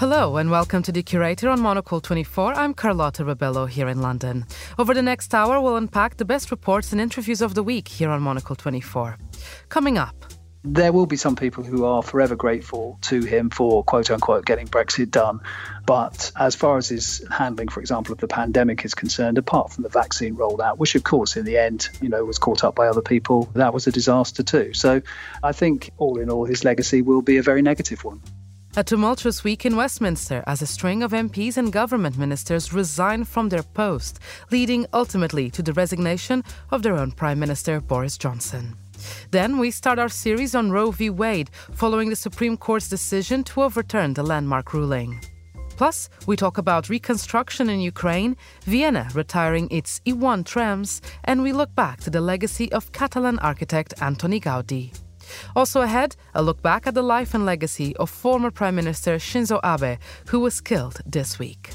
Hello and welcome to The Curator on Monocle 24. I'm Carlota Rebelo here in London. Over the next hour, we'll unpack the best reports and interviews of the week here on Monocle 24. Coming up, there will be some people who are forever grateful to him for quote unquote getting Brexit done. But as far as his handling, for example, of the pandemic is concerned, apart from the vaccine rollout, which of course in the end, you know, was caught up by other people, that was a disaster too. So I think all in all, his legacy will be a very negative one. A tumultuous week in Westminster as a string of MPs and government ministers resign from their post, leading ultimately to the resignation of their own Prime Minister Boris Johnson. Then we start our series on Roe v. Wade, following the Supreme Court's decision to overturn the landmark ruling. Plus, we talk about reconstruction in Ukraine, Vienna retiring its E1 trams, and we look back to the legacy of Catalan architect Antoni Gaudi. Also ahead, a look back at the life and legacy of former Prime Minister Shinzo Abe, who was killed this week.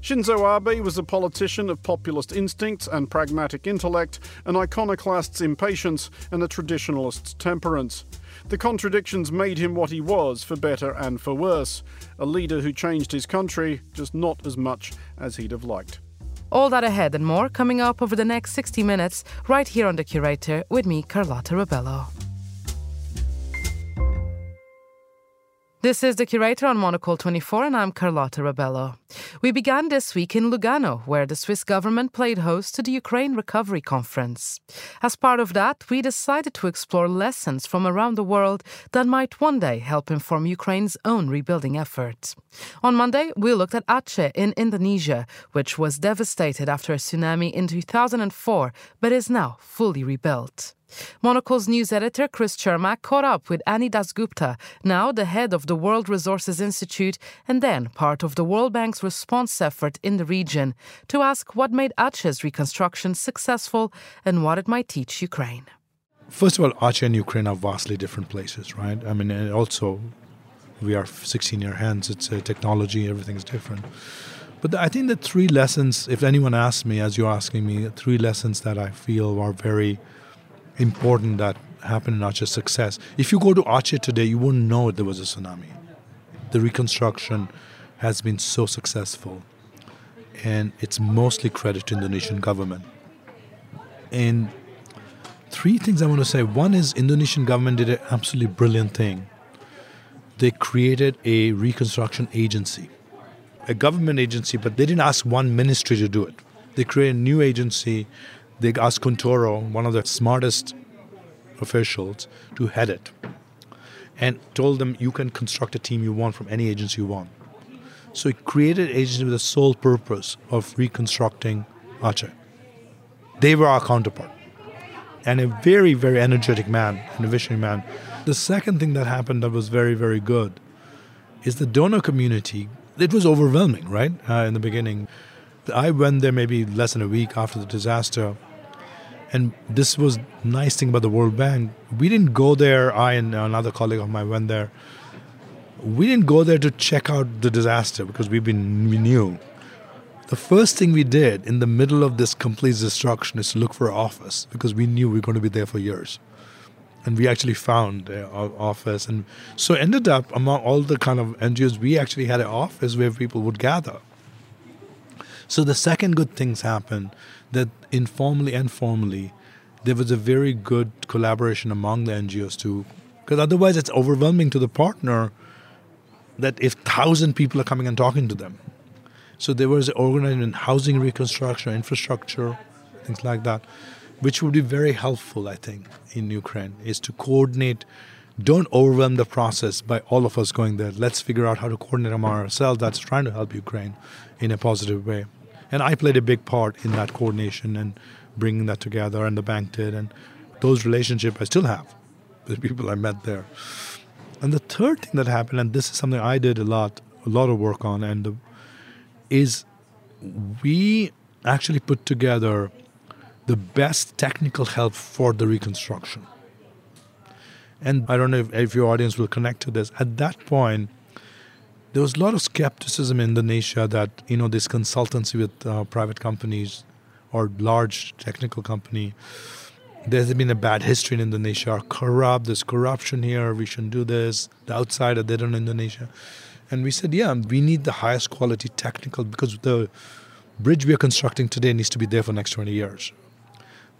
Shinzo Abe was a politician of populist instincts and pragmatic intellect, an iconoclast's impatience, and a traditionalist's temperance. The contradictions made him what he was, for better and for worse. A leader who changed his country, just not as much as he'd have liked. All that ahead and more coming up over the next 60 minutes, right here on The Curator, with me, Carlota Rebelo. This is The Curator on Monocle 24, and I'm Carlota Rebelo. We began this week in Lugano, where the Swiss government played host to the Ukraine Recovery Conference. As part of that, we decided to explore lessons from around the world that might one day help inform Ukraine's own rebuilding efforts. On Monday, we looked at Aceh in Indonesia, which was devastated after a tsunami in 2004 but is now fully rebuilt. Monocle's news editor Chris Cermak caught up with Ani Dasgupta, now the head of the World Resources Institute and then part of the World Bank's response effort in the region, to ask what made Aceh's reconstruction successful and what it might teach Ukraine. First of all, Aceh and Ukraine are vastly different places, right? I mean, and also we are 16 year hands, it's a technology, everything is different. But I think the three lessons, if anyone asks me, as you're asking me, three lessons that I feel are very important that happened in Aceh's success. If you go to Aceh today, you wouldn't know there was a tsunami. The reconstruction has been so successful, and it's mostly credit to Indonesian government. And three things I want to say. One is Indonesian government did an absolutely brilliant thing. They created a reconstruction agency, a government agency, but they didn't ask one ministry to do it. They created a new agency they asked Kuntoro, one of the smartest officials, to head it and told them you can construct a team you want from any agency you want. So he created an agency with the sole purpose of reconstructing Aceh. They were our counterpart. And a very, very energetic man and a visionary man. The second thing that happened that was very, very good is the donor community. It was overwhelming, right? Uh, in the beginning. I went there maybe less than a week after the disaster and this was nice thing about the World Bank. We didn't go there. I and another colleague of mine went there. We didn't go there to check out the disaster because we've been we knew. The first thing we did in the middle of this complete destruction is to look for an office because we knew we were going to be there for years. And we actually found an office, and so ended up among all the kind of NGOs, we actually had an office where people would gather. So the second good things happened that informally and formally, there was a very good collaboration among the NGOs too. Because otherwise, it's overwhelming to the partner that if thousand people are coming and talking to them. So there was organizing in housing reconstruction, infrastructure, things like that, which would be very helpful, I think, in Ukraine, is to coordinate. Don't overwhelm the process by all of us going there. Let's figure out how to coordinate among ourselves. That's trying to help Ukraine in a positive way. And I played a big part in that coordination and bringing that together, and the bank did. And those relationships I still have with people I met there. And the third thing that happened, and this is something I did a lot, a lot of work on, and the, is we actually put together the best technical help for the reconstruction. And I don't know if, if your audience will connect to this. At that point, there was a lot of skepticism in Indonesia that you know this consultancy with uh, private companies or large technical company. There's been a bad history in Indonesia. Are corrupt. There's corruption here. We shouldn't do this. The outsider, don't know Indonesia. And we said, yeah, we need the highest quality technical because the bridge we are constructing today needs to be there for next 20 years.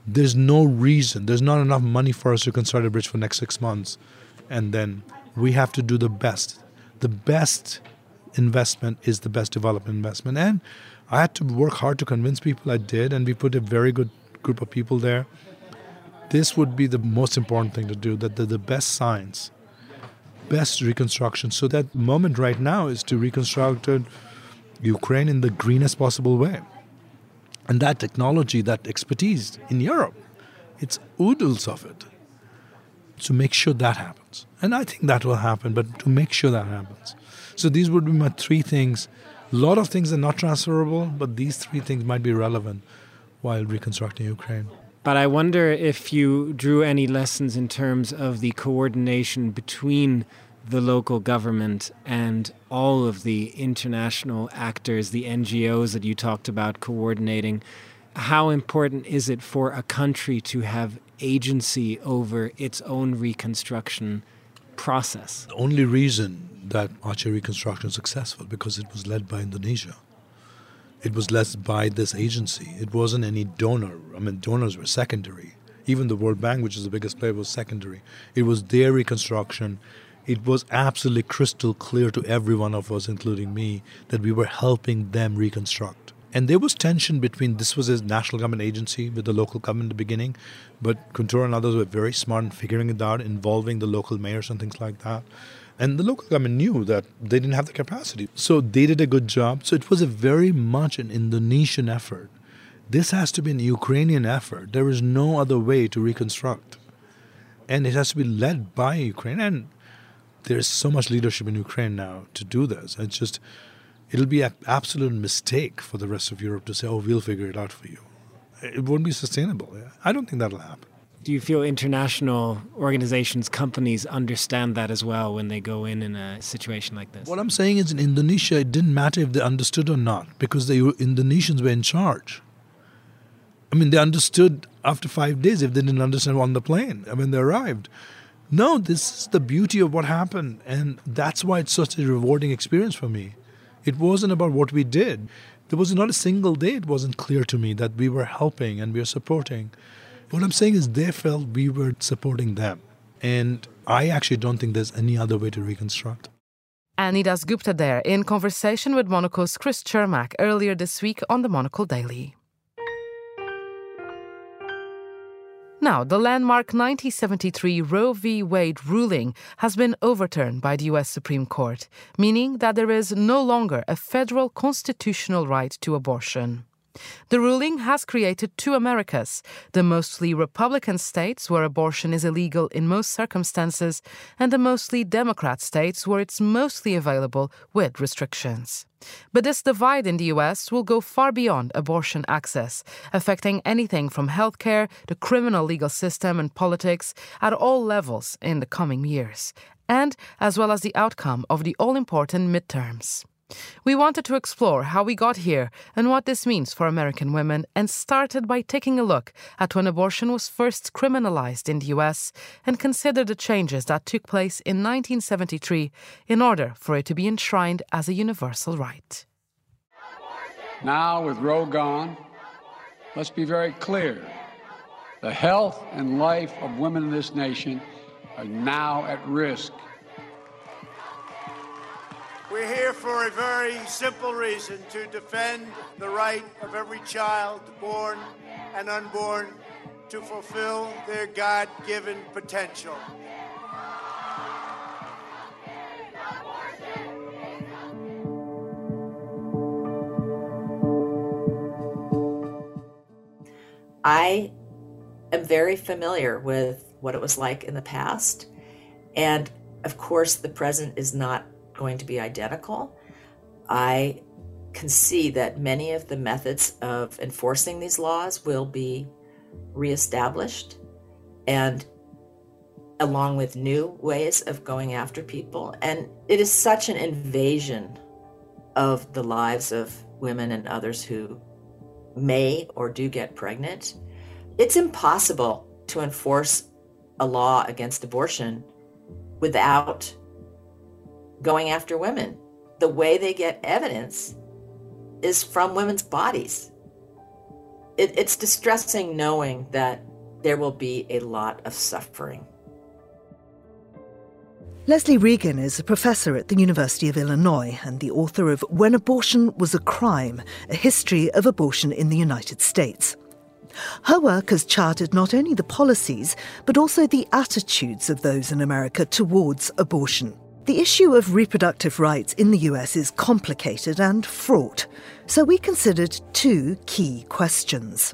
There's no reason, there's not enough money for us to construct a bridge for next six months. And then we have to do the best. The best investment is the best development investment. And I had to work hard to convince people I did, and we put a very good group of people there. This would be the most important thing to do, that the, the best science, best reconstruction. So that moment right now is to reconstruct Ukraine in the greenest possible way. And that technology, that expertise in Europe, it's oodles of it. To make sure that happens. And I think that will happen, but to make sure that happens. So these would be my three things. A lot of things are not transferable, but these three things might be relevant while reconstructing Ukraine. But I wonder if you drew any lessons in terms of the coordination between the local government and all of the international actors, the NGOs that you talked about coordinating. How important is it for a country to have agency over its own reconstruction process? The only reason that Aceh reconstruction was successful because it was led by Indonesia. It was led by this agency. It wasn't any donor. I mean, donors were secondary. Even the World Bank, which is the biggest player, was secondary. It was their reconstruction it was absolutely crystal clear to every one of us, including me, that we were helping them reconstruct. And there was tension between this was a national government agency with the local government in the beginning, but Kuntoro and others were very smart in figuring it out, involving the local mayors and things like that. And the local government knew that they didn't have the capacity. So they did a good job. So it was a very much an Indonesian effort. This has to be an Ukrainian effort. There is no other way to reconstruct. And it has to be led by Ukraine. And there's so much leadership in Ukraine now to do this. It's just, it'll be an absolute mistake for the rest of Europe to say, oh, we'll figure it out for you. It won't be sustainable. I don't think that'll happen. Do you feel international organizations, companies understand that as well when they go in in a situation like this? What I'm saying is in Indonesia, it didn't matter if they understood or not because the Indonesians were in charge. I mean, they understood after five days if they didn't understand on the plane when they arrived. No, this is the beauty of what happened. And that's why it's such a rewarding experience for me. It wasn't about what we did. There was not a single day it wasn't clear to me that we were helping and we were supporting. What I'm saying is they felt we were supporting them. And I actually don't think there's any other way to reconstruct. Ani Gupta there in conversation with Monocle's Chris Cermak earlier this week on the Monocle Daily. Now, the landmark 1973 Roe v. Wade ruling has been overturned by the U.S. Supreme Court, meaning that there is no longer a federal constitutional right to abortion. The ruling has created two Americas the mostly Republican states, where abortion is illegal in most circumstances, and the mostly Democrat states, where it's mostly available with restrictions. But this divide in the US will go far beyond abortion access, affecting anything from healthcare, the criminal legal system, and politics at all levels in the coming years, and as well as the outcome of the all important midterms. We wanted to explore how we got here and what this means for American women, and started by taking a look at when abortion was first criminalized in the US and consider the changes that took place in 1973 in order for it to be enshrined as a universal right. Now, with Roe gone, let's be very clear. The health and life of women in this nation are now at risk we're here for a very simple reason to defend the right of every child, born and unborn, to fulfill their God given potential. I am very familiar with what it was like in the past. And of course, the present is not going to be identical. I can see that many of the methods of enforcing these laws will be reestablished and along with new ways of going after people. And it is such an invasion of the lives of women and others who may or do get pregnant. It's impossible to enforce a law against abortion without going after women the way they get evidence is from women's bodies. It, it's distressing knowing that there will be a lot of suffering. Leslie Reagan is a professor at the University of Illinois and the author of When Abortion Was a Crime A History of Abortion in the United States. Her work has charted not only the policies, but also the attitudes of those in America towards abortion. The issue of reproductive rights in the US is complicated and fraught, so we considered two key questions.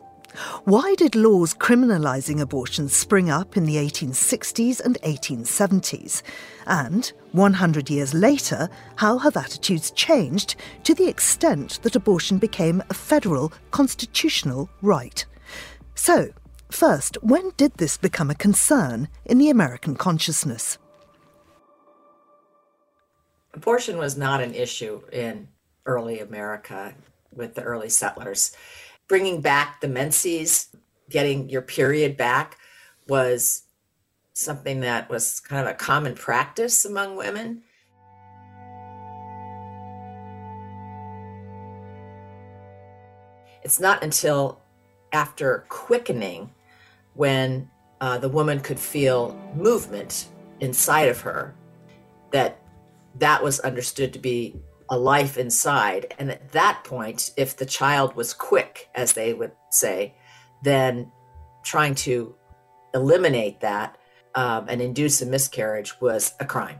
Why did laws criminalising abortion spring up in the 1860s and 1870s? And, 100 years later, how have attitudes changed to the extent that abortion became a federal constitutional right? So, first, when did this become a concern in the American consciousness? Abortion was not an issue in early America with the early settlers. Bringing back the menses, getting your period back, was something that was kind of a common practice among women. It's not until after quickening when uh, the woman could feel movement inside of her that that was understood to be a life inside. And at that point, if the child was quick, as they would say, then trying to eliminate that um, and induce a miscarriage was a crime.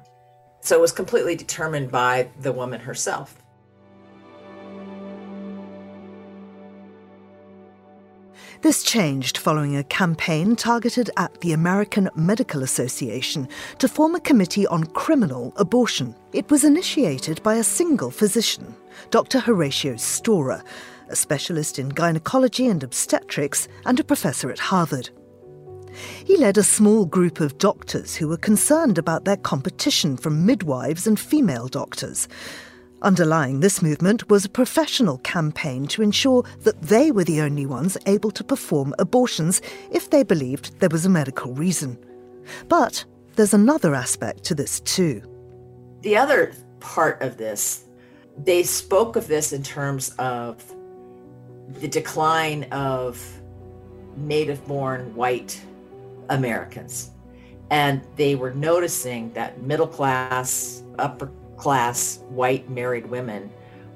So it was completely determined by the woman herself. This changed following a campaign targeted at the American Medical Association to form a committee on criminal abortion. It was initiated by a single physician, Dr. Horatio Storer, a specialist in gynecology and obstetrics and a professor at Harvard. He led a small group of doctors who were concerned about their competition from midwives and female doctors Underlying this movement was a professional campaign to ensure that they were the only ones able to perform abortions if they believed there was a medical reason. But there's another aspect to this too. The other part of this, they spoke of this in terms of the decline of native born white Americans. And they were noticing that middle class, upper class white married women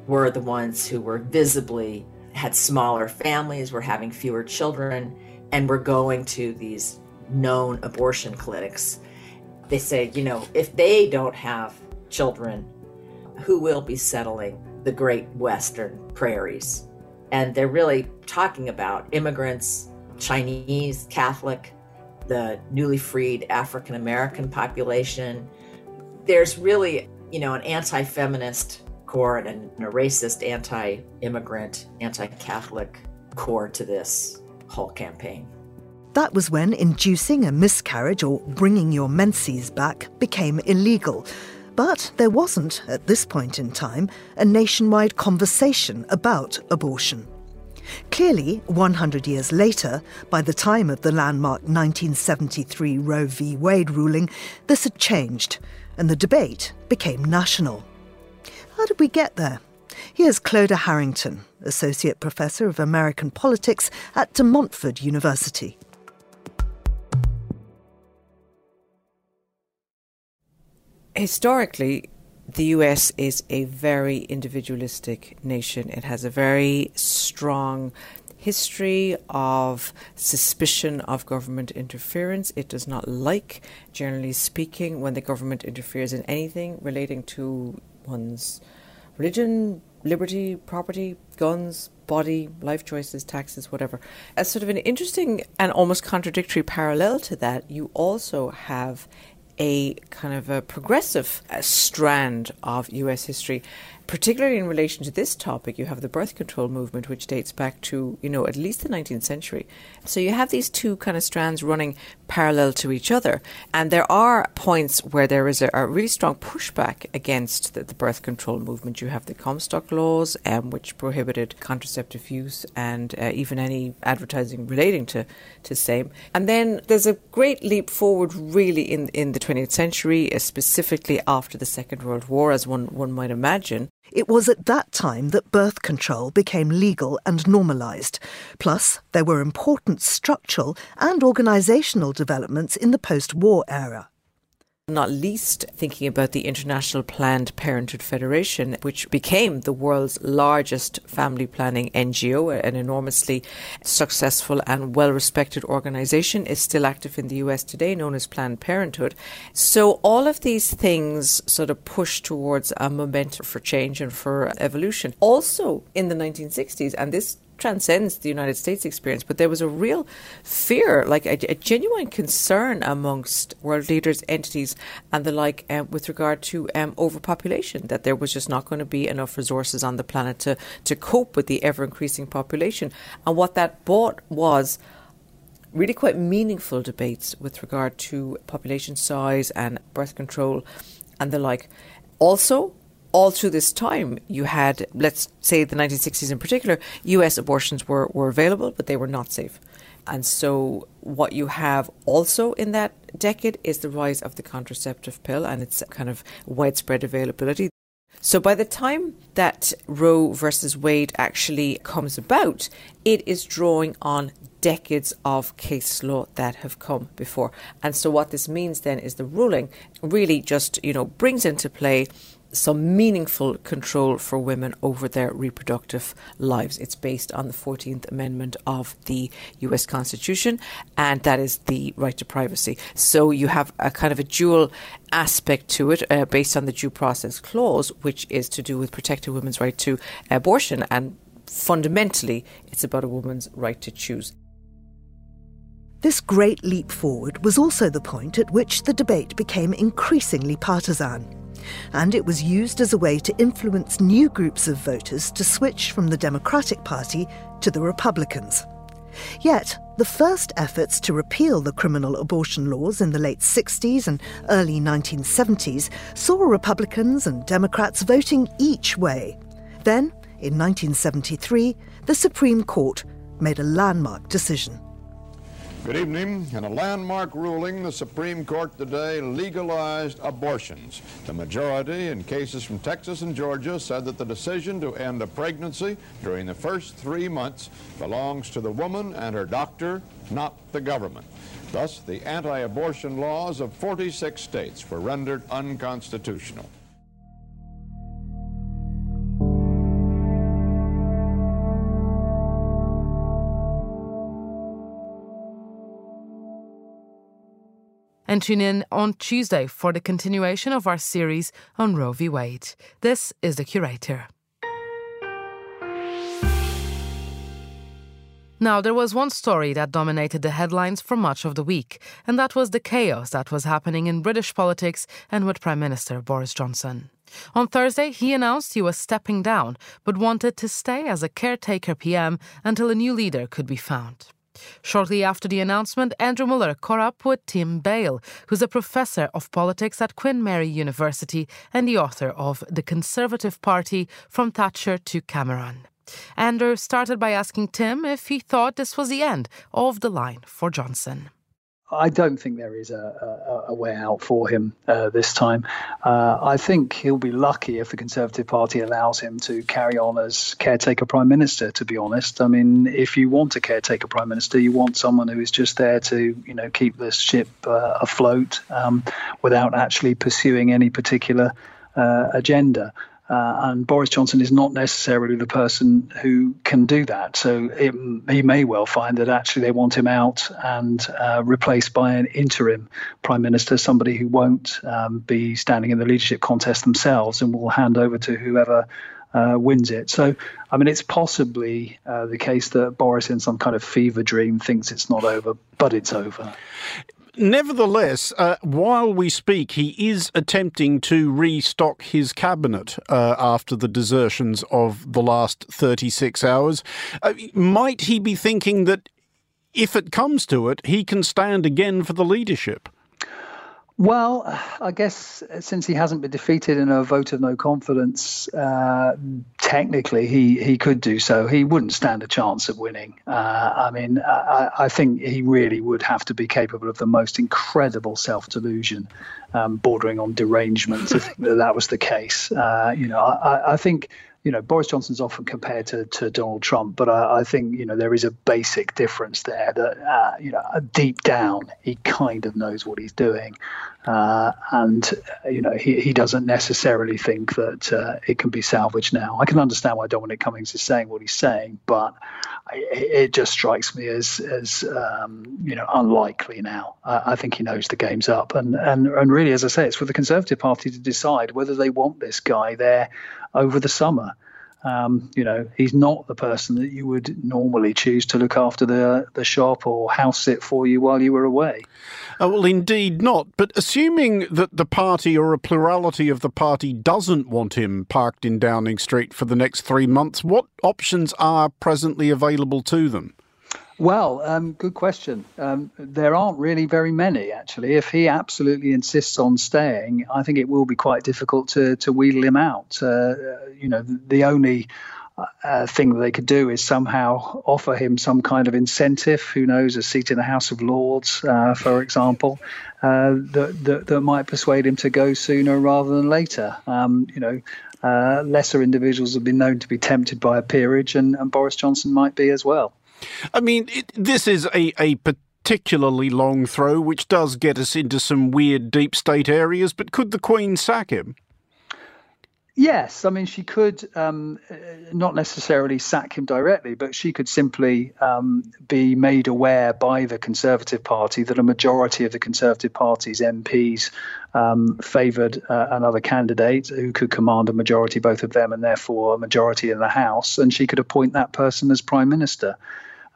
were the ones who were visibly had smaller families, were having fewer children, and were going to these known abortion clinics. They say, you know, if they don't have children, who will be settling the great western prairies? And they're really talking about immigrants, Chinese, Catholic, the newly freed African American population. There's really you know, an anti feminist core and a racist, anti immigrant, anti Catholic core to this whole campaign. That was when inducing a miscarriage or bringing your menses back became illegal. But there wasn't, at this point in time, a nationwide conversation about abortion. Clearly, 100 years later, by the time of the landmark 1973 Roe v. Wade ruling, this had changed and the debate became national. How did we get there? Here's Clodagh Harrington, Associate Professor of American Politics at De Montfort University. Historically, the US is a very individualistic nation. It has a very strong history of suspicion of government interference. It does not like, generally speaking, when the government interferes in anything relating to one's religion, liberty, property, guns, body, life choices, taxes, whatever. As sort of an interesting and almost contradictory parallel to that, you also have a kind of a progressive uh, strand of US history particularly in relation to this topic, you have the birth control movement, which dates back to, you know, at least the 19th century. So you have these two kind of strands running parallel to each other. And there are points where there is a, a really strong pushback against the, the, birth control movement. You have the Comstock laws, um, which prohibited contraceptive use and uh, even any advertising relating to, to same. And then there's a great leap forward, really, in, in the 20th century, uh, specifically after the Second World War, as one, one might imagine. It was at that time that birth control became legal and normalised. Plus, there were important structural and organisational developments in the post war era not least thinking about the International Planned Parenthood Federation, which became the world's largest family planning NGO, an enormously successful and well respected organization, is still active in the US today, known as Planned Parenthood. So all of these things sort of push towards a momentum for change and for evolution. Also in the 1960s, and this transcends the United States experience, but there was a real fear, like a, a genuine concern amongst world leaders, entities, and the like, um, with regard to um, overpopulation, that there was just not going to be enough resources on the planet to, to cope with the ever increasing population. And what that brought was really quite meaningful debates with regard to population size and birth control and the like. Also, all through this time, you had, let's say the 1960s in particular, US abortions were, were available, but they were not safe. And so, what you have also in that decade is the rise of the contraceptive pill and its kind of widespread availability. So, by the time that Roe versus Wade actually comes about, it is drawing on decades of case law that have come before. And so, what this means then is the ruling really just, you know, brings into play some meaningful control for women over their reproductive lives. It's based on the 14th Amendment of the US Constitution, and that is the right to privacy. So you have a kind of a dual aspect to it uh, based on the Due Process Clause, which is to do with protecting women's right to abortion. And fundamentally, it's about a woman's right to choose. This great leap forward was also the point at which the debate became increasingly partisan and it was used as a way to influence new groups of voters to switch from the Democratic Party to the Republicans. Yet, the first efforts to repeal the criminal abortion laws in the late 60s and early 1970s saw Republicans and Democrats voting each way. Then, in 1973, the Supreme Court made a landmark decision. Good evening. In a landmark ruling, the Supreme Court today legalized abortions. The majority in cases from Texas and Georgia said that the decision to end a pregnancy during the first three months belongs to the woman and her doctor, not the government. Thus, the anti-abortion laws of 46 states were rendered unconstitutional. And tune in on Tuesday for the continuation of our series on Roe v. Wade. This is The Curator. Now, there was one story that dominated the headlines for much of the week, and that was the chaos that was happening in British politics and with Prime Minister Boris Johnson. On Thursday, he announced he was stepping down, but wanted to stay as a caretaker PM until a new leader could be found. Shortly after the announcement, Andrew Mueller caught up with Tim Bale, who's a professor of politics at Queen Mary University and the author of The Conservative Party From Thatcher to Cameron. Andrew started by asking Tim if he thought this was the end of the line for Johnson. I don't think there is a, a, a way out for him uh, this time. Uh, I think he'll be lucky if the Conservative Party allows him to carry on as caretaker prime minister. To be honest, I mean, if you want a caretaker prime minister, you want someone who is just there to, you know, keep the ship uh, afloat um, without actually pursuing any particular uh, agenda. Uh, and Boris Johnson is not necessarily the person who can do that. So it, he may well find that actually they want him out and uh, replaced by an interim prime minister, somebody who won't um, be standing in the leadership contest themselves and will hand over to whoever uh, wins it. So, I mean, it's possibly uh, the case that Boris, in some kind of fever dream, thinks it's not over, but it's over nevertheless, uh, while we speak, he is attempting to restock his cabinet uh, after the desertions of the last 36 hours. Uh, might he be thinking that if it comes to it, he can stand again for the leadership? Well, I guess since he hasn't been defeated in a vote of no confidence, uh, technically he, he could do so. He wouldn't stand a chance of winning. Uh, I mean, I, I, think he really would have to be capable of the most incredible self delusion, um, bordering on derangement, to think that that was the case. Uh, you know, I, I think you know, Boris Johnson's often compared to, to Donald Trump, but I, I think, you know, there is a basic difference there that, uh, you know, deep down, he kind of knows what he's doing. Uh, and, you know, he, he doesn't necessarily think that uh, it can be salvaged now. I can understand why Dominic Cummings is saying what he's saying, but it, just strikes me as, as um, you know, unlikely now. I, I think he knows the game's up. And, and, and really, as I say, it's for the Conservative Party to decide whether they want this guy there over the summer. Um, you know, he's not the person that you would normally choose to look after the the shop or house sit for you while you were away. Uh, well, indeed not. But assuming that the party or a plurality of the party doesn't want him parked in Downing Street for the next three months, what options are presently available to them? Well, um, good question. Um, there aren't really very many, actually. If he absolutely insists on staying, I think it will be quite difficult to to wheedle him out. Uh, you know, the only uh, thing that they could do is somehow offer him some kind of incentive. Who knows, a seat in the House of Lords, uh, for example, uh, that, that, that might persuade him to go sooner rather than later. Um, you know. Uh, lesser individuals have been known to be tempted by a peerage, and, and Boris Johnson might be as well. I mean, it, this is a, a particularly long throw, which does get us into some weird deep state areas, but could the Queen sack him? Yes, I mean she could um, not necessarily sack him directly, but she could simply um, be made aware by the Conservative Party that a majority of the Conservative Party's MPs um, favoured uh, another candidate who could command a majority, both of them, and therefore a majority in the House, and she could appoint that person as Prime Minister.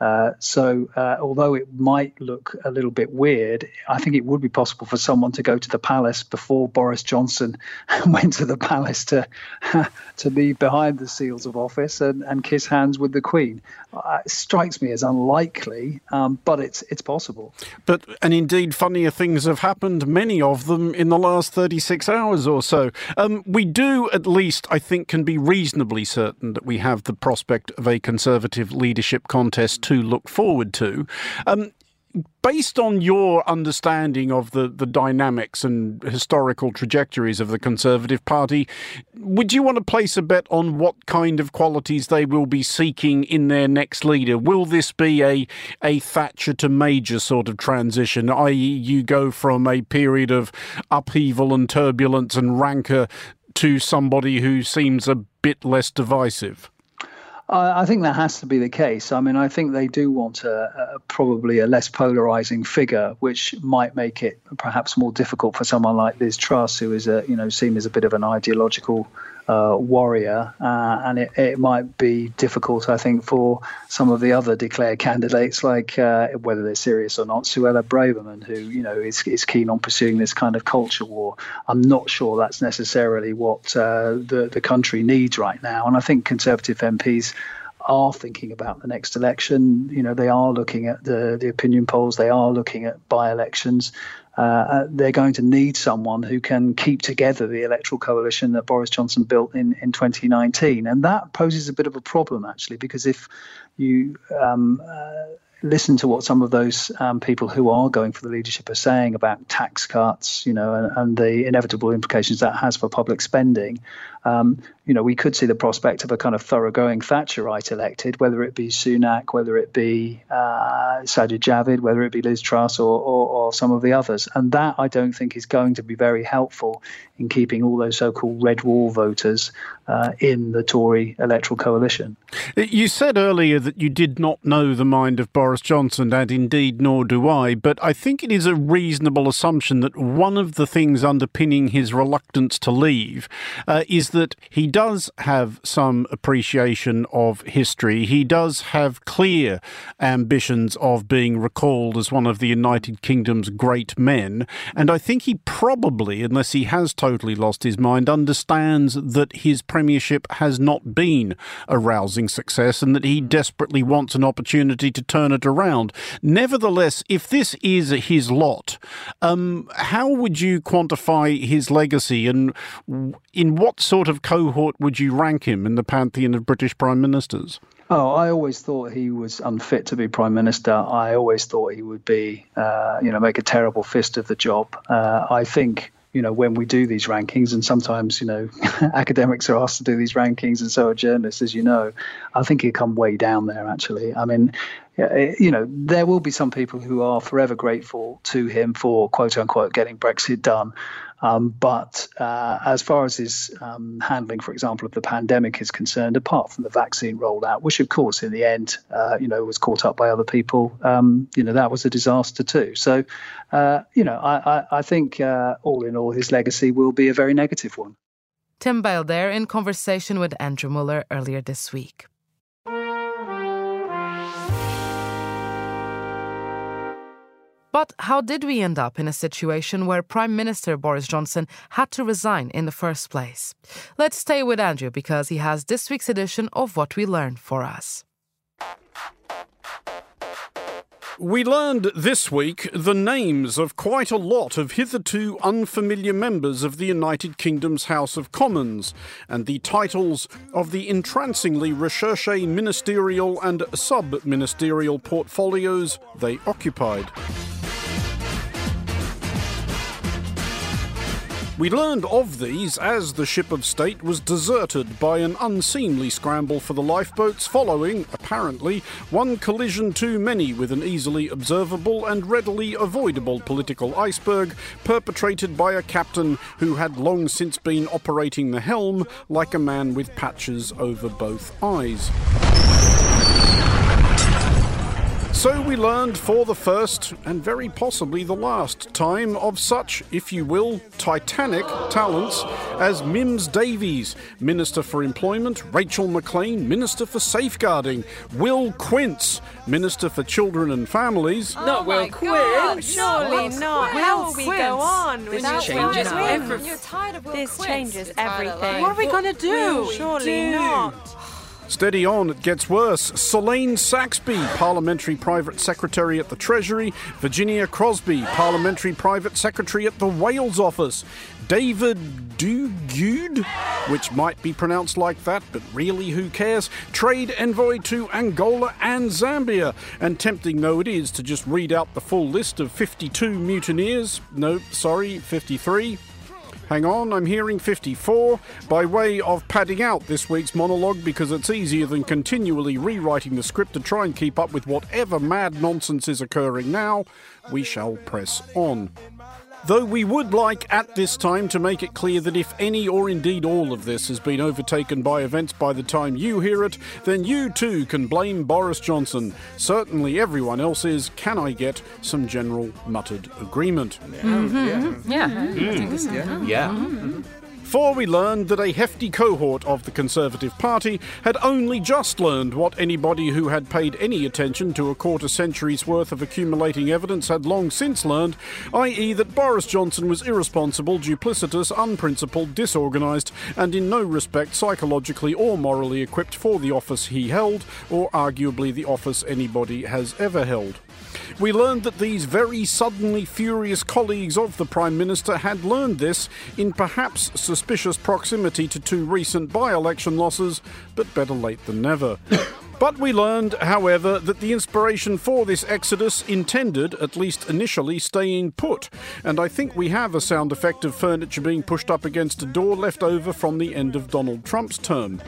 Uh, so, uh, although it might look a little bit weird, I think it would be possible for someone to go to the palace before Boris Johnson went to the palace to to be behind the seals of office and, and kiss hands with the Queen. Uh, it strikes me as unlikely, um, but it's it's possible. But and indeed, funnier things have happened. Many of them in the last thirty six hours or so. Um, we do, at least, I think, can be reasonably certain that we have the prospect of a Conservative leadership contest to look forward to. Um, based on your understanding of the, the dynamics and historical trajectories of the Conservative Party, would you want to place a bet on what kind of qualities they will be seeking in their next leader? Will this be a, a Thatcher to Major sort of transition, i.e., you go from a period of upheaval and turbulence and rancour to somebody who seems a bit less divisive? I think that has to be the case. I mean, I think they do want a, a, probably a less polarizing figure, which might make it perhaps more difficult for someone like Liz Truss, who is a you know seen as a bit of an ideological uh, warrior, uh, and it, it, might be difficult, I think, for some of the other declared candidates, like uh, whether they're serious or not, Suella Braverman, who you know is, is keen on pursuing this kind of culture war. I'm not sure that's necessarily what uh, the the country needs right now, and I think Conservative MPs are thinking about the next election. You know, they are looking at the, the opinion polls, they are looking at by elections, uh, uh, they're going to need someone who can keep together the electoral coalition that Boris Johnson built in, in 2019. And that poses a bit of a problem, actually, because if you um, uh, listen to what some of those um, people who are going for the leadership are saying about tax cuts, you know, and, and the inevitable implications that has for public spending, um, you know, we could see the prospect of a kind of thoroughgoing Thatcherite elected, whether it be Sunak, whether it be uh, Sajid Javid, whether it be Liz Truss or, or, or, some of the others. And that I don't think is going to be very helpful in keeping all those so called red wall voters uh, in the Tory electoral coalition. You said earlier that you did not know the mind of Boris Johnson, and indeed, nor do I. But I think it is a reasonable assumption that one of the things underpinning his reluctance to leave uh, is that he does have some appreciation of history. He does have clear ambitions of being recalled as one of the United Kingdom's great men. And I think he probably, unless he has totally lost his mind, understands that his premiership has not been a rousing success and that he desperately wants an opportunity to turn it around. Nevertheless, if this is his lot, um, how would you quantify his legacy and in what sort of cohort would you rank him in the pantheon of British prime ministers? Oh, I always thought he was unfit to be prime minister. I always thought he would be, uh, you know, make a terrible fist of the job. Uh, I think you know, when we do these rankings, and sometimes, you know, academics are asked to do these rankings, and so are journalists, as you know, I think he'd come way down there, actually. I mean, you know, there will be some people who are forever grateful to him for quote unquote getting Brexit done. Um, but uh, as far as his um, handling, for example, of the pandemic is concerned, apart from the vaccine rollout, which of course in the end, uh, you know, was caught up by other people, um, you know, that was a disaster too. So, uh, you know, I, I, I think uh, all in all, his legacy will be a very negative one. Tim Bale there in conversation with Andrew Mueller earlier this week. But how did we end up in a situation where Prime Minister Boris Johnson had to resign in the first place? Let's stay with Andrew because he has this week's edition of What We Learned for us. We learned this week the names of quite a lot of hitherto unfamiliar members of the United Kingdom's House of Commons and the titles of the entrancingly recherche ministerial and sub ministerial portfolios they occupied. We learned of these as the ship of state was deserted by an unseemly scramble for the lifeboats following, apparently, one collision too many with an easily observable and readily avoidable political iceberg perpetrated by a captain who had long since been operating the helm like a man with patches over both eyes. So we learned for the first, and very possibly the last, time of such, if you will, titanic talents as Mims Davies, Minister for Employment, Rachel Maclean, Minister for Safeguarding, Will Quince, Minister for Children and Families. Oh not Will Quince! Surely not. How will we go on? This changes everything. You're tired of Will This Quince. changes everything. What are we going to do? Surely not. Steady on, it gets worse. Selaine Saxby, Parliamentary Private Secretary at the Treasury. Virginia Crosbie, Parliamentary Private Secretary at the Wales Office. David Duguid, which might be pronounced like that, but really who cares? Trade Envoy to Angola and Zambia. And tempting though it is to just read out the full list of 52 mutineers. No, sorry, 53. Hang on, I'm hearing 54 by way of padding out this week's monologue because it's easier than continually rewriting the script to try and keep up with whatever mad nonsense is occurring now. We shall press on. Though we would like at this time to make it clear that if any or indeed all of this has been overtaken by events by the time you hear it, then you too can blame Boris Johnson. Certainly everyone else is, can I get some general muttered agreement? Mm-hmm. Yeah. Mm-hmm. Yeah. Mm-hmm. For we learned that a hefty cohort of the Conservative Party had only just learned what anybody who had paid any attention to a quarter century's worth of accumulating evidence had long since learned, i.e., that Boris Johnson was irresponsible, duplicitous, unprincipled, disorganised, and in no respect psychologically or morally equipped for the office he held, or arguably the office anybody has ever held. We learned that these very suddenly furious colleagues of the Prime Minister had learned this in perhaps suspicious proximity to two recent by election losses, but better late than never. But we learned, however, that the inspiration for this exodus intended, at least initially, staying put. And I think we have a sound effect of furniture being pushed up against a door left over from the end of Donald Trump's term.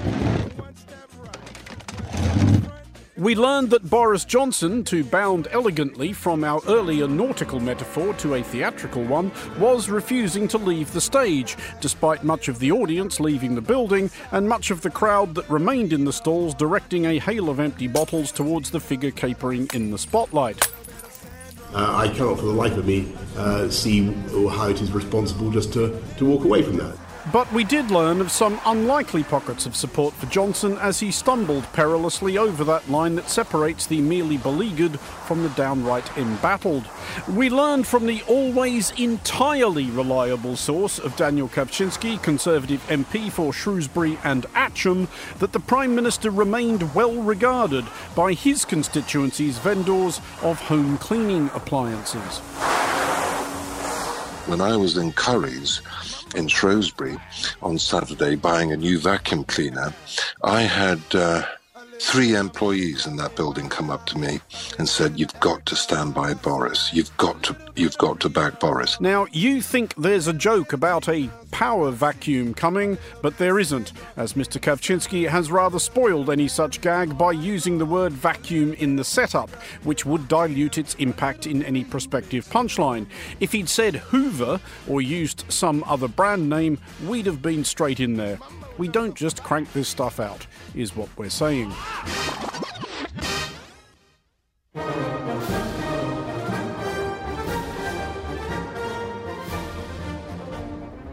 We learned that Boris Johnson, to bound elegantly from our earlier nautical metaphor to a theatrical one, was refusing to leave the stage, despite much of the audience leaving the building and much of the crowd that remained in the stalls directing a hail of empty bottles towards the figure capering in the spotlight. Uh, I cannot for the life of me uh, see how it is responsible just to, to walk away from that. But we did learn of some unlikely pockets of support for Johnson as he stumbled perilously over that line that separates the merely beleaguered from the downright embattled. We learned from the always entirely reliable source of Daniel Kawczynski, Conservative MP for Shrewsbury and Atcham, that the Prime Minister remained well regarded by his constituency's vendors of home cleaning appliances. When I was in Curry's, in Shrewsbury on Saturday buying a new vacuum cleaner, I had uh, three employees in that building come up to me and said, "You've got to stand by Boris. You've got to, you've got to back Boris." Now, you think there's a joke about a power vacuum coming, but there isn't, as Mr. Kawczynski has rather spoiled any such gag by using the word vacuum in the setup, which would dilute its impact in any prospective punchline. If he'd said Hoover or used some other brand name, we'd have been straight in there. We don't just crank this stuff out, is what we're saying.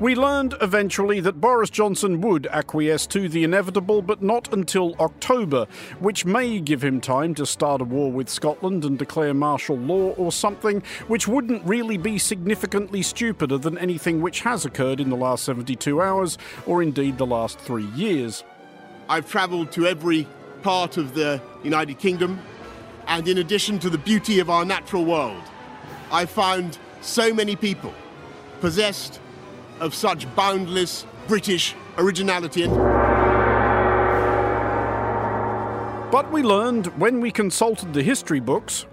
We learned eventually that Boris Johnson would acquiesce to the inevitable, but not until October, which may give him time to start a war with Scotland and declare martial law or something, which wouldn't really be significantly stupider than anything which has occurred in the last 72 hours, or indeed the last three years. I've travelled to every part of the United Kingdom, and in addition to the beauty of our natural world, I found so many people possessed of such boundless British originality. But we learned when we consulted the history books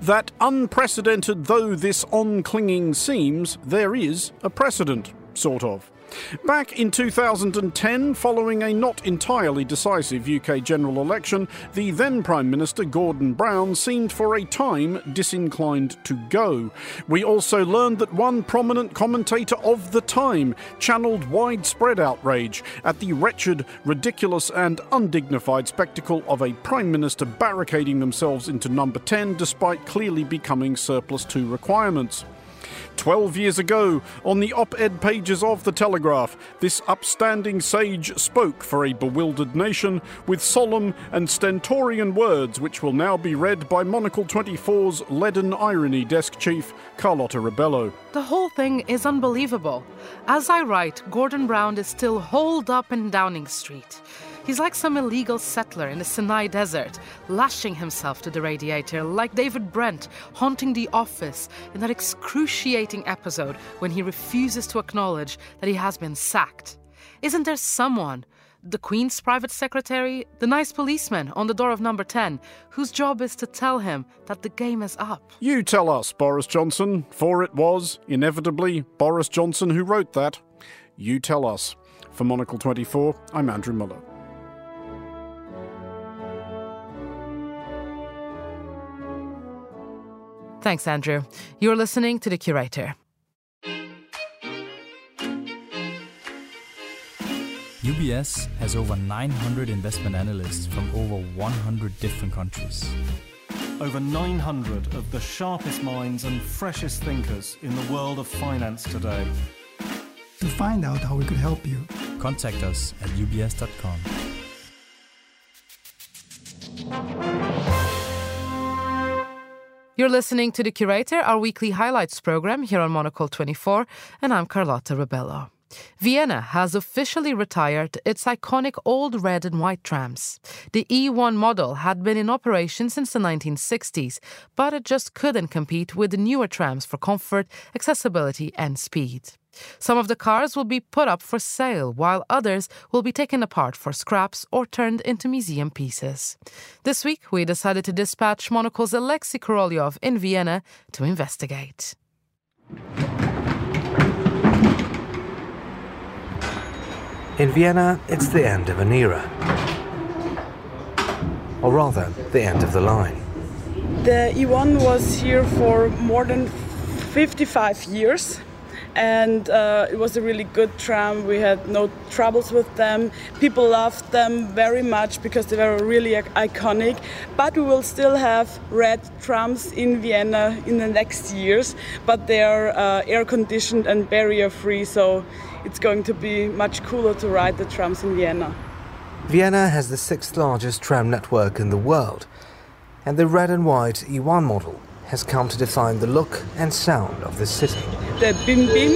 that unprecedented though this on-clinging seems, there is a precedent, sort of. Back in 2010, following a not entirely decisive UK general election, the then Prime Minister Gordon Brown seemed for a time disinclined to go. We also learned that one prominent commentator of the time channeled widespread outrage at the wretched, ridiculous, and undignified spectacle of a Prime Minister barricading themselves into number 10 despite clearly becoming surplus to requirements. Twelve years ago, on the op ed pages of The Telegraph, this upstanding sage spoke for a bewildered nation with solemn and stentorian words which will now be read by Monocle 24's leaden irony desk chief, Carlota Rebelo. The whole thing is unbelievable. As I write, Gordon Brown is still holed up in Downing Street. He's like some illegal settler in the Sinai desert, lashing himself to the radiator like David Brent haunting the office in that excruciating episode when he refuses to acknowledge that he has been sacked. Isn't there someone, the Queen's private secretary, the nice policeman on the door of number 10, whose job is to tell him that the game is up? You tell us, Boris Johnson, for it was, inevitably, Boris Johnson who wrote that. You tell us. For Monocle 24, I'm Andrew Mueller. Thanks, Andrew. You're listening to The Curator. UBS has over 900 investment analysts from over 100 different countries. Over 900 of the sharpest minds and freshest thinkers in the world of finance today. To find out how we could help you, contact us at ubs.com. You're listening to The Curator, our weekly highlights program here on Monocle 24, and I'm Carlota Rebelo. Vienna has officially retired its iconic old red and white trams. The E1 model had been in operation since the 1960s, but it just couldn't compete with the newer trams for comfort, accessibility, and speed. Some of the cars will be put up for sale, while others will be taken apart for scraps or turned into museum pieces. This week, we decided to dispatch Monocle's Alexei Korolyov in Vienna to investigate. In Vienna, it's the end of an era. Or rather, the end of the line. The E1 was here for more than 55 years and uh, it was a really good tram. We had no troubles with them. People loved them very much because they were really iconic. But we will still have red trams in Vienna in the next years, but they are uh, air conditioned and barrier free, so it's going to be much cooler to ride the trams in Vienna. Vienna has the sixth largest tram network in the world, and the red and white E1 model has come to define the look and sound of the city. The Bim Bim.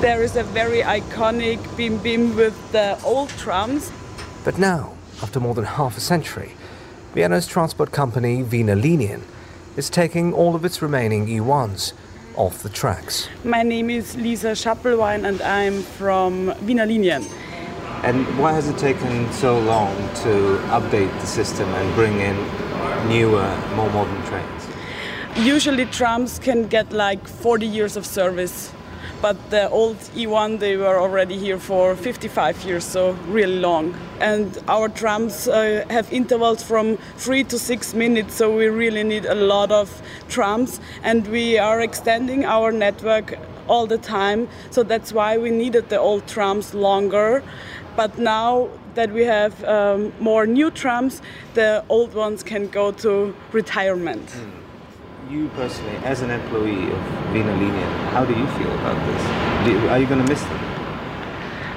There is a very iconic Bim Bim with the old trams. But now, after more than half a century, Vienna's transport company Wiener Linien is taking all of its remaining E1s off the tracks. My name is Lisa Schappelwein and I'm from Wiener Linien. And why has it taken so long to update the system and bring in newer, more modern trains? Usually trams can get like 40 years of service, but the old E1 they were already here for 55 years, so really long. And our trams uh, have intervals from three to six minutes, so we really need a lot of trams, and we are extending our network all the time. So that's why we needed the old trams longer. But now that we have um, more new trams, the old ones can go to retirement. Mm. You personally, as an employee of Wiener Linien, how do you feel about this? You, are you going to miss them?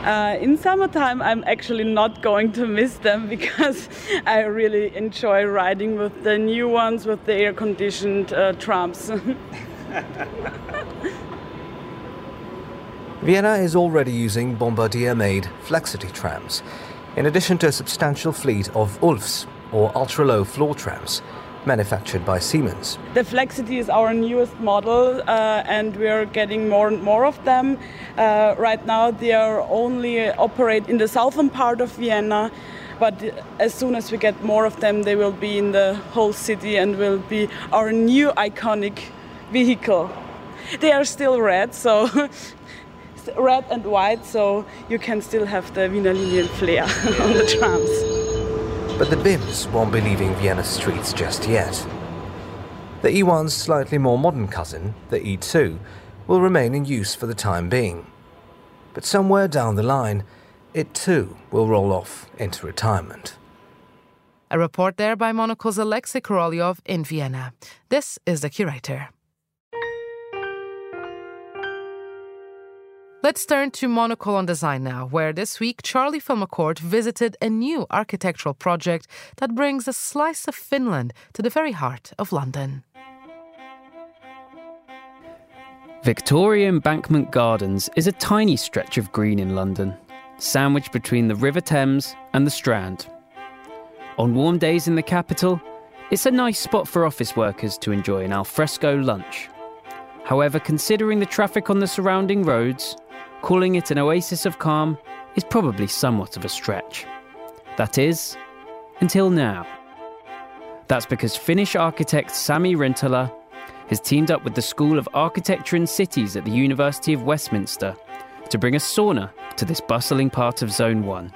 Uh, in summertime, I'm actually not going to miss them because I really enjoy riding with the new ones with the air conditioned uh, trams. Vienna is already using Bombardier made Flexity trams, in addition to a substantial fleet of ULFs, or ultra low floor trams, manufactured by Siemens. The Flexity is our newest model, uh, and we are getting more and more of them. Uh, right now, they are only operate in the southern part of Vienna. But as soon as we get more of them, they will be in the whole city and will be our new iconic vehicle. They are still red, so red and white, so you can still have the Wiener Linien flair on the trams. But the BIMs won't be leaving Vienna streets just yet. The E1's slightly more modern cousin, the E2, will remain in use for the time being. But somewhere down the line, it too will roll off into retirement. A report there by Monocle's Alexei Korolyov in Vienna. This is the curator. Let's turn to Monocle on Design now, where this week Charlie Filmer-Court visited a new architectural project that brings a slice of Finland to the very heart of London. Victoria Embankment Gardens is a tiny stretch of green in London, sandwiched between the River Thames and the Strand. On warm days in the capital, it's a nice spot for office workers to enjoy an alfresco lunch. However, considering the traffic on the surrounding roads, calling it an oasis of calm is probably somewhat of a stretch. That is, until now. That's because Finnish architect Sami Rintala has teamed up with the School of Architecture and Cities at the University of Westminster to bring a sauna to this bustling part of Zone 1.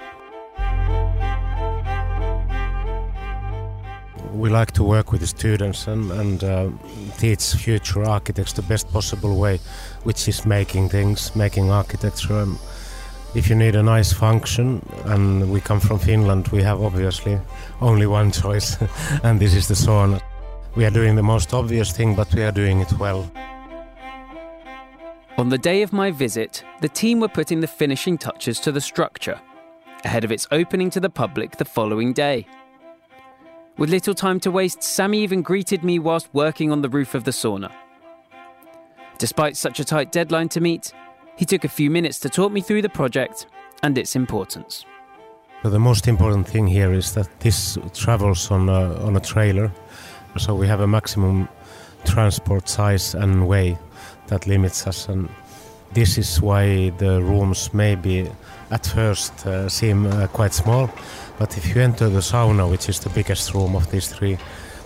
we like to work with the students and, and uh, teach future architects the best possible way, which is making things, making architecture. And if you need a nice function, and we come from Finland, we have obviously only one choice, and this is the sauna. We are doing the most obvious thing, but we are doing it well. On the day of my visit, the team were putting the finishing touches to the structure, ahead of its opening to the public the following day. With little time to waste, Sami even greeted me whilst working on the roof of the sauna. Despite such a tight deadline to meet, he took a few minutes to talk me through the project and its importance. The most important thing here is that this travels on a, on a trailer, so we have a maximum transport size and weight that limits us, and this is why the rooms maybe at first uh, seem uh, quite small, but if you enter the sauna, which is the biggest room of these three,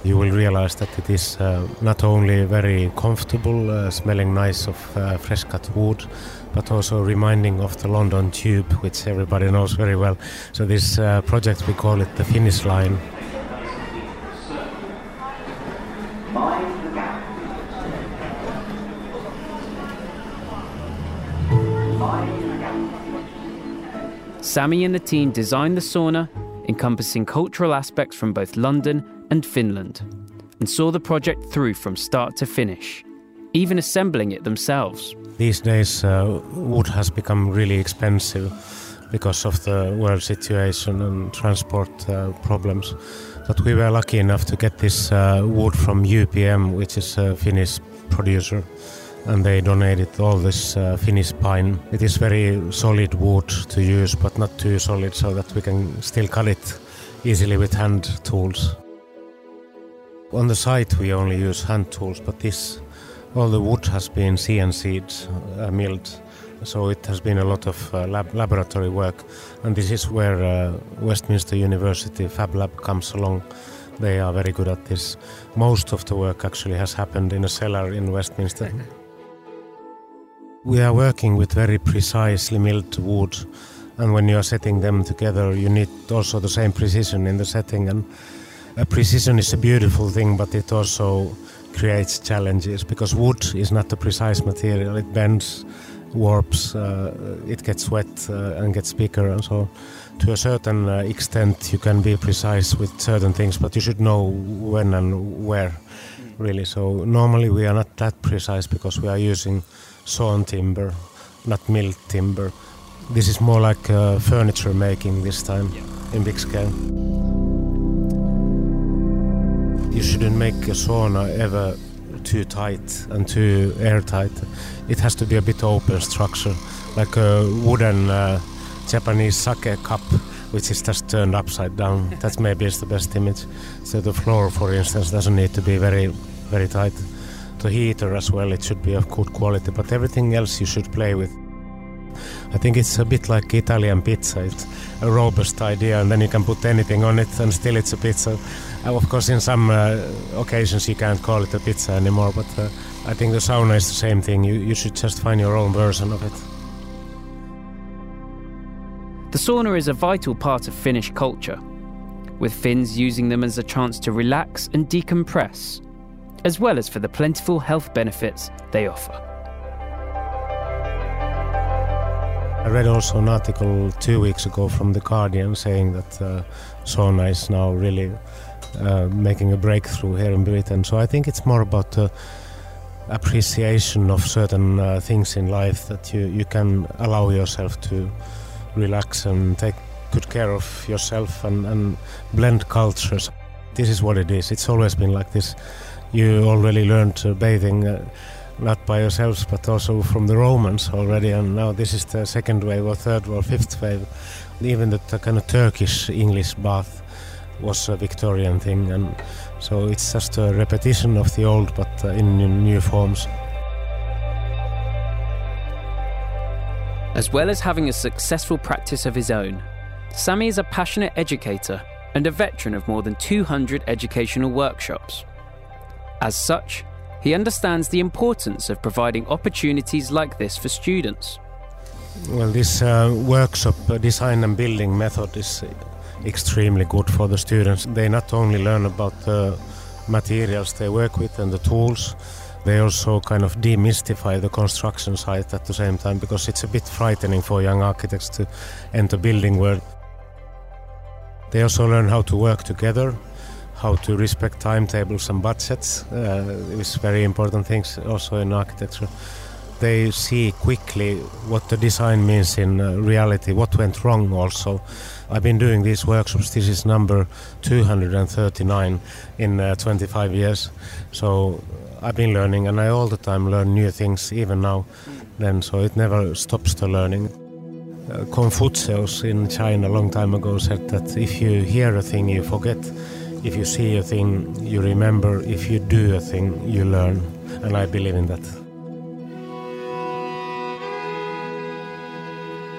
you will realize that it is uh, not only very comfortable, uh, smelling nice of uh, fresh cut wood, but also reminding of the London Tube, which everybody knows very well. So this uh, project we call it the Finnish Line. Sami and the team designed the sauna, encompassing cultural aspects from both London and Finland, and saw the project through from start to finish, even assembling it themselves. These days, uh, wood has become really expensive because of the world situation and transport uh, problems. But we were lucky enough to get this uh, wood from UPM, which is a Finnish producer, and they donated all this uh, Finnish pine. It is very solid wood to use, but not too solid, so that we can still cut it easily with hand tools. On the site, we only use hand tools, but this all the wood has been CNC'd, uh, milled, so it has been a lot of uh, lab laboratory work, and this is where uh, Westminster University Fab Lab comes along. They are very good at this. Most of the work actually has happened in a cellar in Westminster. We are working with very precisely milled wood, and when you are setting them together, you need also the same precision in the setting. And precision is a beautiful thing, but it also creates challenges because wood is not a precise material. It bends, warps, uh, it gets wet uh, and gets bigger. And so, to a certain uh, extent, you can be precise with certain things, but you should know when and where, really. So, normally we are not that precise because we are using sawn timber, not milled timber. This is more like uh, furniture making this time in big scale. You shouldn't make a sauna ever too tight and too airtight. It has to be a bit open structure, like a wooden uh, Japanese sake cup, which is just turned upside down. That maybe is the best image. So the floor, for instance, doesn't need to be very, very tight. The heater as well, it should be of good quality, but everything else you should play with. I think it's a bit like Italian pizza. It's a robust idea, and then you can put anything on it, and still it's a pizza. Of course, in some uh, occasions you can't call it a pizza anymore, but uh, I think the sauna is the same thing. You, you should just find your own version of it. The sauna is a vital part of Finnish culture, with Finns using them as a chance to relax and decompress, as well as for the plentiful health benefits they offer. I read also an article two weeks ago from The Guardian saying that uh, sauna is now really uh, making a breakthrough here in Britain. So I think it's more about the appreciation of certain uh, things in life that you, you can allow yourself to relax and take good care of yourself and, and blend cultures. This is what it is. It's always been like this. You already learned uh, bathing uh, not by yourselves but also from the Romans already, and now this is the second wave or third or fifth wave. Even the, the kind of Turkish English bath was a Victorian thing, and so it's just a repetition of the old but uh, in, new forms. As well as having a successful practice of his own, Sami is a passionate educator and a veteran of more than 200 educational workshops. As such, he understands the importance of providing opportunities like this for students. Well, this uh, workshop uh, design and building method is extremely good for the students. They not only learn about the materials they work with and the tools, they also kind of demystify the construction site at the same time because it's a bit frightening for young architects to enter building world. They also learn how to work together, how to respect timetables and budgets. Uh, it's very important things also in architecture. They see quickly what the design means in uh, reality, what went wrong also. I've been doing these workshops. This is number 239 in uh, 25 years. So I've been learning, and I all the time learn new things, even now. Then, so it never stops the learning. Uh, Confucius in China a long time ago said that if you hear a thing, you forget. If you see a thing, you remember. If you do a thing, you learn. And I believe in that.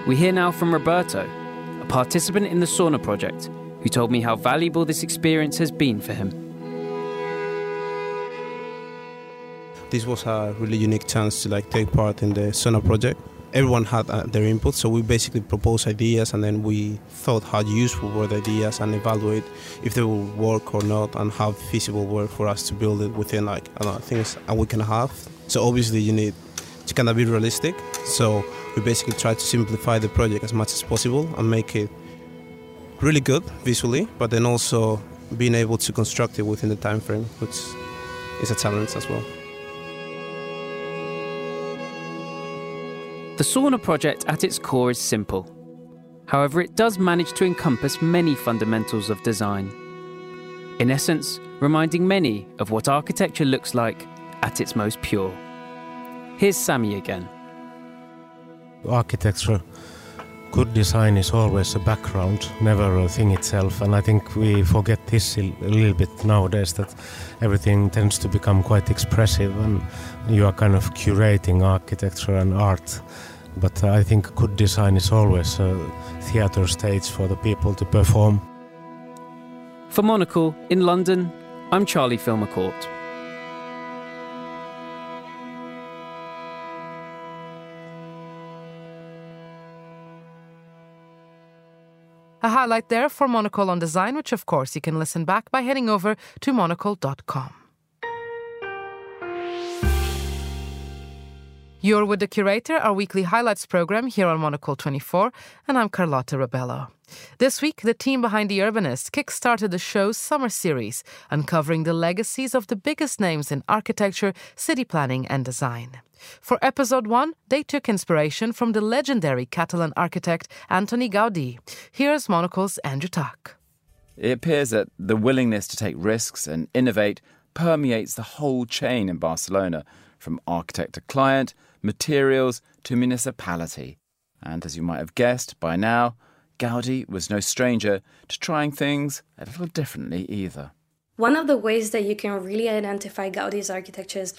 We hear now from Roberto, a participant in the sauna project, who told me how valuable this experience has been for him. This was a really unique chance to like take part in the sauna project. Everyone had uh, their input, so we basically proposed ideas, and then we thought how useful were the ideas and evaluate if they would work or not, and how feasible were for us to build it within like I don't know, I think it's a week and a half. So obviously you need to kind of be realistic. So we basically tried to simplify the project as much as possible and make it really good visually, but then also being able to construct it within the time frame, which is a challenge as well. The sauna project at its core is simple. However, it does manage to encompass many fundamentals of design. In essence, reminding many of what architecture looks like at its most pure. Here's Sami again. Architecture, good design is always a background, never a thing itself. And I think we forget this a little bit nowadays that everything tends to become quite expressive and you are kind of curating architecture and art. But I think good design is always a theatre stage for the people to perform. For Monocle in London, I'm Charlie Filmer-Court. A highlight there for Monocle on Design, which of course you can listen back by heading over to monocle.com. You're with the curator, our weekly highlights program here on Monocle 24, and I'm Carlota Rebelo. This week, the team behind The Urbanist kickstarted the show's summer series, uncovering the legacies of the biggest names in architecture, city planning, and design. For episode one, they took inspiration from the legendary Catalan architect Antoni Gaudí. Here's Monocle's Andrew Tuck. It appears that the willingness to take risks and innovate permeates the whole chain in Barcelona, from architect to client, materials to municipality. And as you might have guessed by now, Gaudi was no stranger to trying things a little differently either. One of the ways that you can really identify Gaudi's architecture is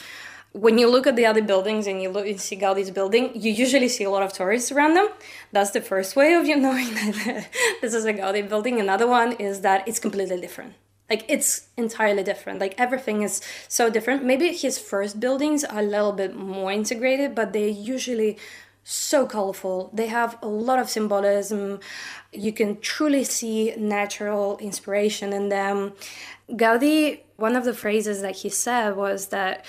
when you look at the other buildings and you look and see Gaudi's building, you usually see a lot of tourists around them. That's the first way of you knowing that this is a Gaudi building. Another one is that it's completely different. Like it's entirely different. Like everything is so different. Maybe his first buildings are a little bit more integrated, but they're usually so colorful. They have a lot of symbolism. You can truly see natural inspiration in them. Gaudi, one of the phrases that he said was that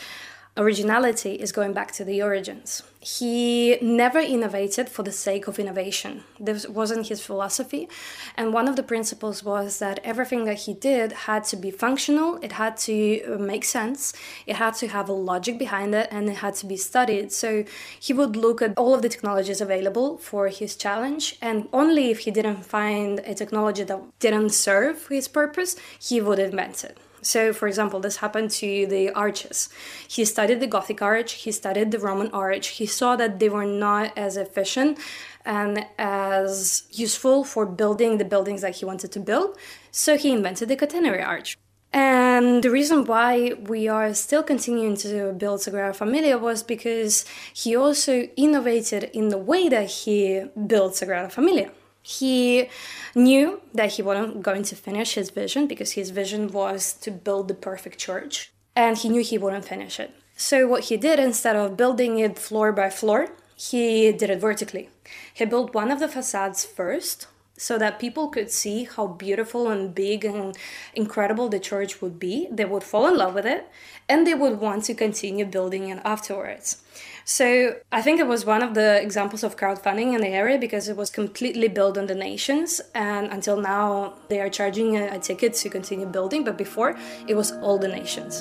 originality is going back to the origins. He never innovated for the sake of innovation. This wasn't his philosophy. And one of the principles was that everything that he did had to be functional, it had to uh, make sense, it had to have a logic behind it, and it had to be studied. So he would look at all of the technologies available for his challenge, and only if he didn't find a technology that didn't serve his purpose, he would invent it. So, for example, this happened to the arches. He studied the Gothic arch, he studied the Roman arch. He saw that they were not as efficient and as useful for building the buildings that he wanted to build. So, he invented the catenary arch. And the reason why we are still continuing to build Sagrada Familia was because he also innovated in the way that he built Sagrada Familia. He knew that he wasn't going to finish his vision because his vision was to build the perfect church, and he knew he wouldn't finish it. So, what he did instead of building it floor by floor, he did it vertically. He built one of the facades first so that people could see how beautiful and big and incredible the church would be. They would fall in love with it and they would want to continue building it afterwards. So I think it was one of the examples of crowdfunding in the area because it was completely built on donations, and until now they are charging a, ticket to continue building. But before it was all donations.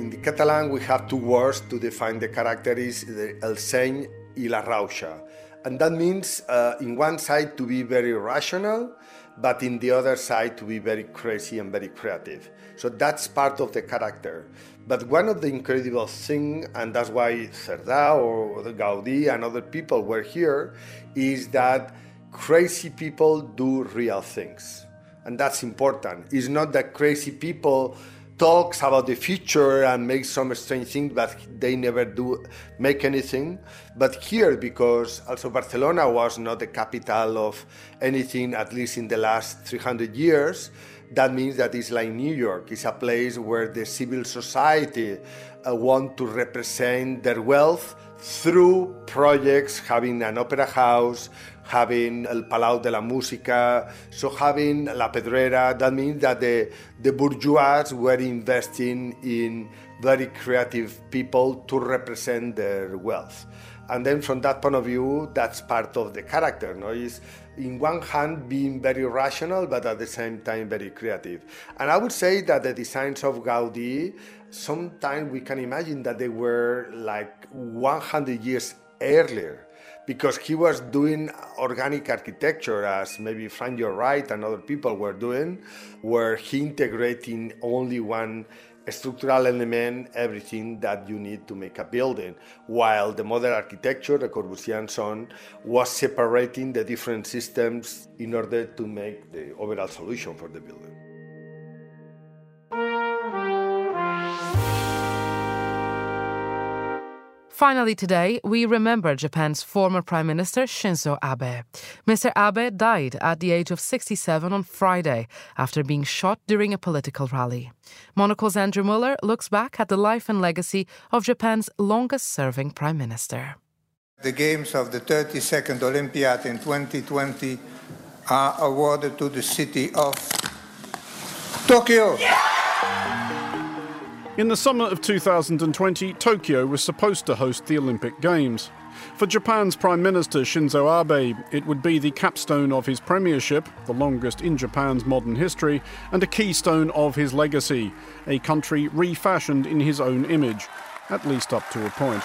In the Catalan, we have two words to define the character: is the el seny y la rauxa, and that means uh, in one side to be very rational, but in the other side to be very crazy and very creative. So that's part of the character. But one of the incredible things, and that's why Cerdà or Gaudí and other people were here, is that crazy people do real things. And that's important. It's not that crazy people talks about the future and make some strange things, but they never do make anything. But here, because also Barcelona was not the capital of anything, at least in the last 300 years, that means that it's like New York. It's a place where the civil society uh, want to represent their wealth through projects, having an opera house, having El Palau de la Música, so having La Pedrera. That means that the, the bourgeois were investing in very creative people to represent their wealth. And then from that point of view, that's part of the character. No? Is in one hand being very rational, but at the same time very creative. And I would say that the designs of Gaudi, sometimes we can imagine that they were like 100 years earlier because he was doing organic architecture as maybe Frank Lloyd Wright and other people were doing, where he integrating only one structural element, everything that you need to make a building. While the modern architecture, the Corbusier son, was separating the different systems in order to make the overall solution for the building. Finally, today, we remember Japan's former Prime Minister Shinzo Abe. Mr. Abe died at the age of 67 on Friday after being shot during a political rally. Monocle's Andrew Mueller looks back at the life and legacy of Japan's longest serving Prime Minister. The games of the 32nd Olympiad in 2020 are awarded to the city of Tokyo. Yeah! In the summer of 2020, Tokyo was supposed to host the Olympic Games. For Japan's Prime Minister Shinzo Abe, it would be the capstone of his premiership, the longest in Japan's modern history, and a keystone of his legacy, a country refashioned in his own image, at least up to a point.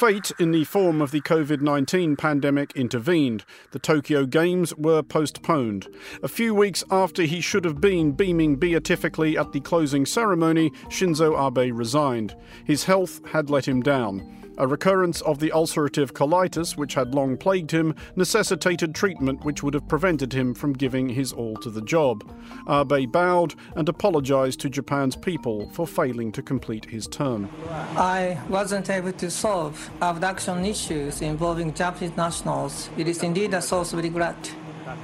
Fate, in the form of the COVID 19 pandemic, intervened. The Tokyo Games were postponed. A few weeks after he should have been beaming beatifically at the closing ceremony, Shinzo Abe resigned. His health had let him down. A recurrence of the ulcerative colitis, which had long plagued him, necessitated treatment which would have prevented him from giving his all to the job. Abe bowed and apologized to Japan's people for failing to complete his term. I wasn't able to solve abduction issues involving Japanese nationals. It is indeed a source of regret.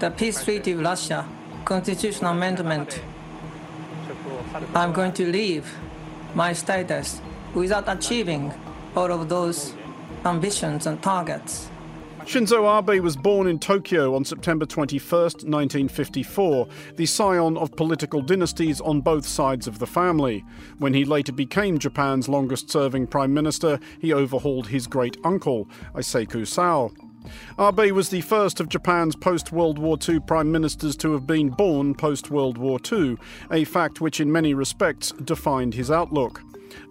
The peace treaty with Russia, constitutional amendment. I'm going to leave my status without achieving all of those ambitions and targets. Shinzo Abe was born in Tokyo on September 21, 1954, the scion of political dynasties on both sides of the family. When he later became Japan's longest serving prime minister, he overhauled his great uncle, Eisaku Sato. Abe was the first of Japan's post World War II prime ministers to have been born post World War II, a fact which in many respects defined his outlook.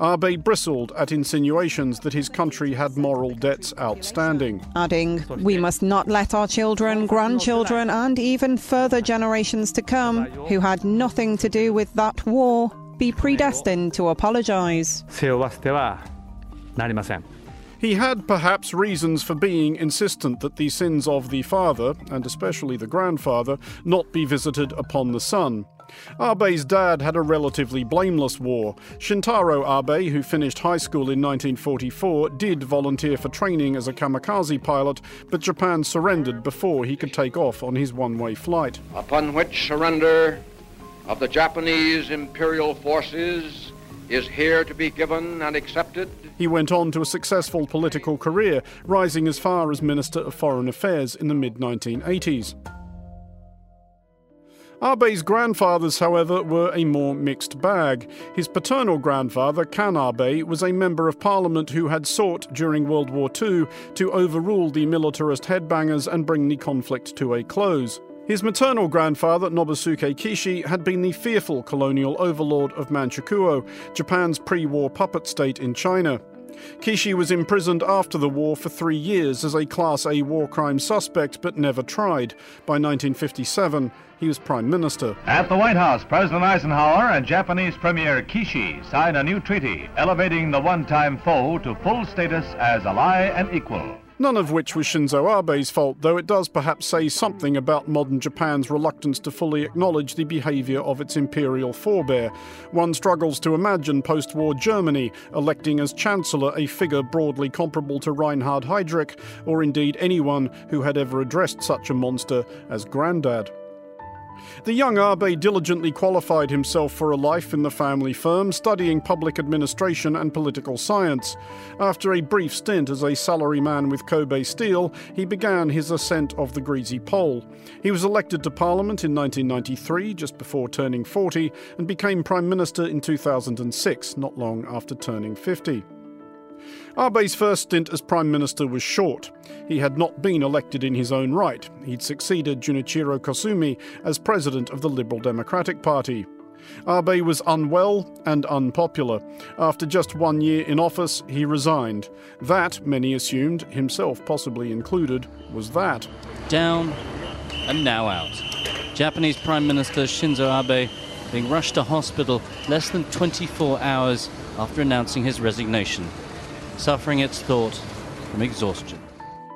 Abe bristled at insinuations that his country had moral debts outstanding. Adding, we must not let our children, grandchildren, and even further generations to come, who had nothing to do with that war, be predestined to apologize. He had perhaps reasons for being insistent that the sins of the father, and especially the grandfather, not be visited upon the son. Abe's dad had a relatively blameless war. Shintaro Abe, who finished high school in 1944, did volunteer for training as a kamikaze pilot, but Japan surrendered before he could take off on his one way flight. Upon which surrender of the Japanese imperial forces is here to be given and accepted. He went on to a successful political career, rising as far as Minister of Foreign Affairs in the mid 1980s. Abe's grandfathers, however, were a more mixed bag. His paternal grandfather, Kan Abe, was a member of parliament who had sought, during World War II, to overrule the militarist headbangers and bring the conflict to a close. His maternal grandfather, Nobusuke Kishi, had been the fearful colonial overlord of Manchukuo, Japan's pre war puppet state in China. Kishi was imprisoned after the war for three years as a Class A war crime suspect but never tried. By 1957, he was Prime Minister. At the White House, President Eisenhower and Japanese Premier Kishi signed a new treaty elevating the one time foe to full status as ally and equal. None of which was Shinzo Abe's fault, though it does perhaps say something about modern Japan's reluctance to fully acknowledge the behaviour of its imperial forebear. One struggles to imagine post war Germany electing as Chancellor a figure broadly comparable to Reinhard Heydrich, or indeed anyone who had ever addressed such a monster as Grandad. The young Abe diligently qualified himself for a life in the family firm, studying public administration and political science. After a brief stint as a salaryman with Kobe Steel, he began his ascent of the greasy pole. He was elected to Parliament in 1993, just before turning 40, and became Prime Minister in 2006, not long after turning 50. Abe's first stint as Prime Minister was short. He had not been elected in his own right. He'd succeeded Junichiro Koizumi as President of the Liberal Democratic Party. Abe was unwell and unpopular. After just one year in office, he resigned. That, many assumed, himself possibly included, was that. Down and now out. Japanese Prime Minister Shinzo Abe being rushed to hospital less than 24 hours after announcing his resignation suffering its thought from exhaustion.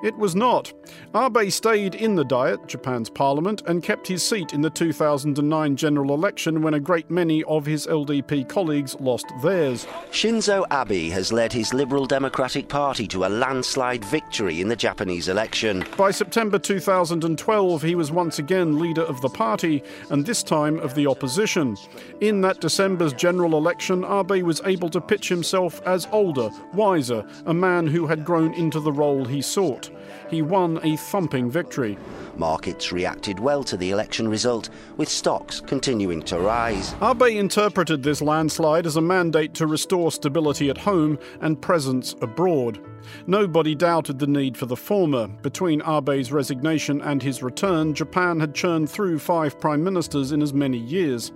It was not. Abe stayed in the Diet, Japan's parliament, and kept his seat in the 2009 general election when a great many of his LDP colleagues lost theirs. Shinzo Abe has led his Liberal Democratic Party to a landslide victory in the Japanese election. By September 2012, he was once again leader of the party, and this time of the opposition. In that December's general election, Abe was able to pitch himself as older, wiser, a man who had grown into the role he sought. He won a thumping victory. Markets reacted well to the election result, with stocks continuing to rise. Abe interpreted this landslide as a mandate to restore stability at home and presence abroad. Nobody doubted the need for the former. Between Abe's resignation and his return, Japan had churned through five prime ministers in as many years.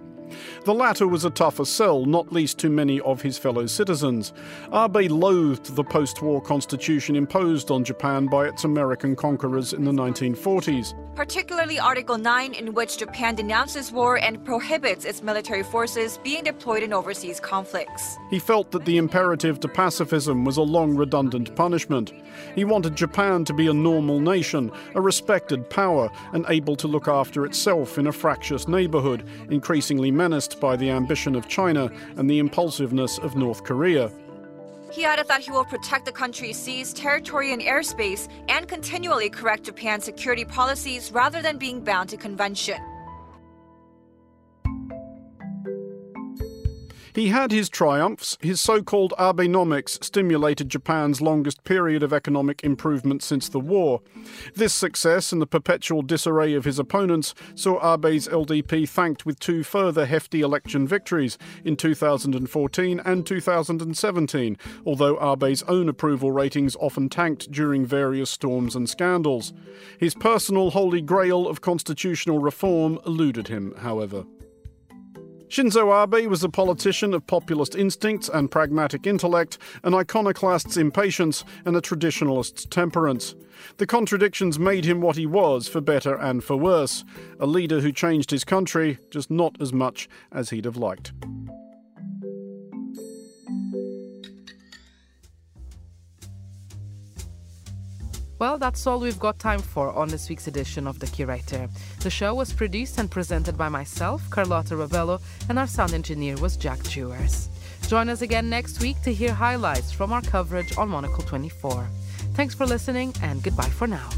The latter was a tougher sell, not least to many of his fellow citizens. Abe loathed the post war constitution imposed on Japan by its American conquerors in the 1940s. Particularly Article 9, in which Japan denounces war and prohibits its military forces being deployed in overseas conflicts. He felt that the imperative to pacifism was a long redundant punishment. He wanted Japan to be a normal nation, a respected power, and able to look after itself in a fractious neighborhood, increasingly menaced by the ambition of China and the impulsiveness of North Korea. He added that he will protect the country's seas, territory, and airspace and continually correct Japan's security policies rather than being bound to convention. He had his triumphs. His so called Abenomics stimulated Japan's longest period of economic improvement since the war. This success and the perpetual disarray of his opponents saw Abe's LDP thanked with two further hefty election victories in 2014 and 2017, although Abe's own approval ratings often tanked during various storms and scandals. His personal holy grail of constitutional reform eluded him, however. Shinzo Abe was a politician of populist instincts and pragmatic intellect, an iconoclast's impatience, and a traditionalist's temperance. The contradictions made him what he was, for better and for worse a leader who changed his country, just not as much as he'd have liked. Well, that's all we've got time for on this week's edition of The Curator. The show was produced and presented by myself, Carlota Rebelo, and our sound engineer was Jack Jewers. Join us again next week to hear highlights from our coverage on Monocle 24. Thanks for listening, and goodbye for now.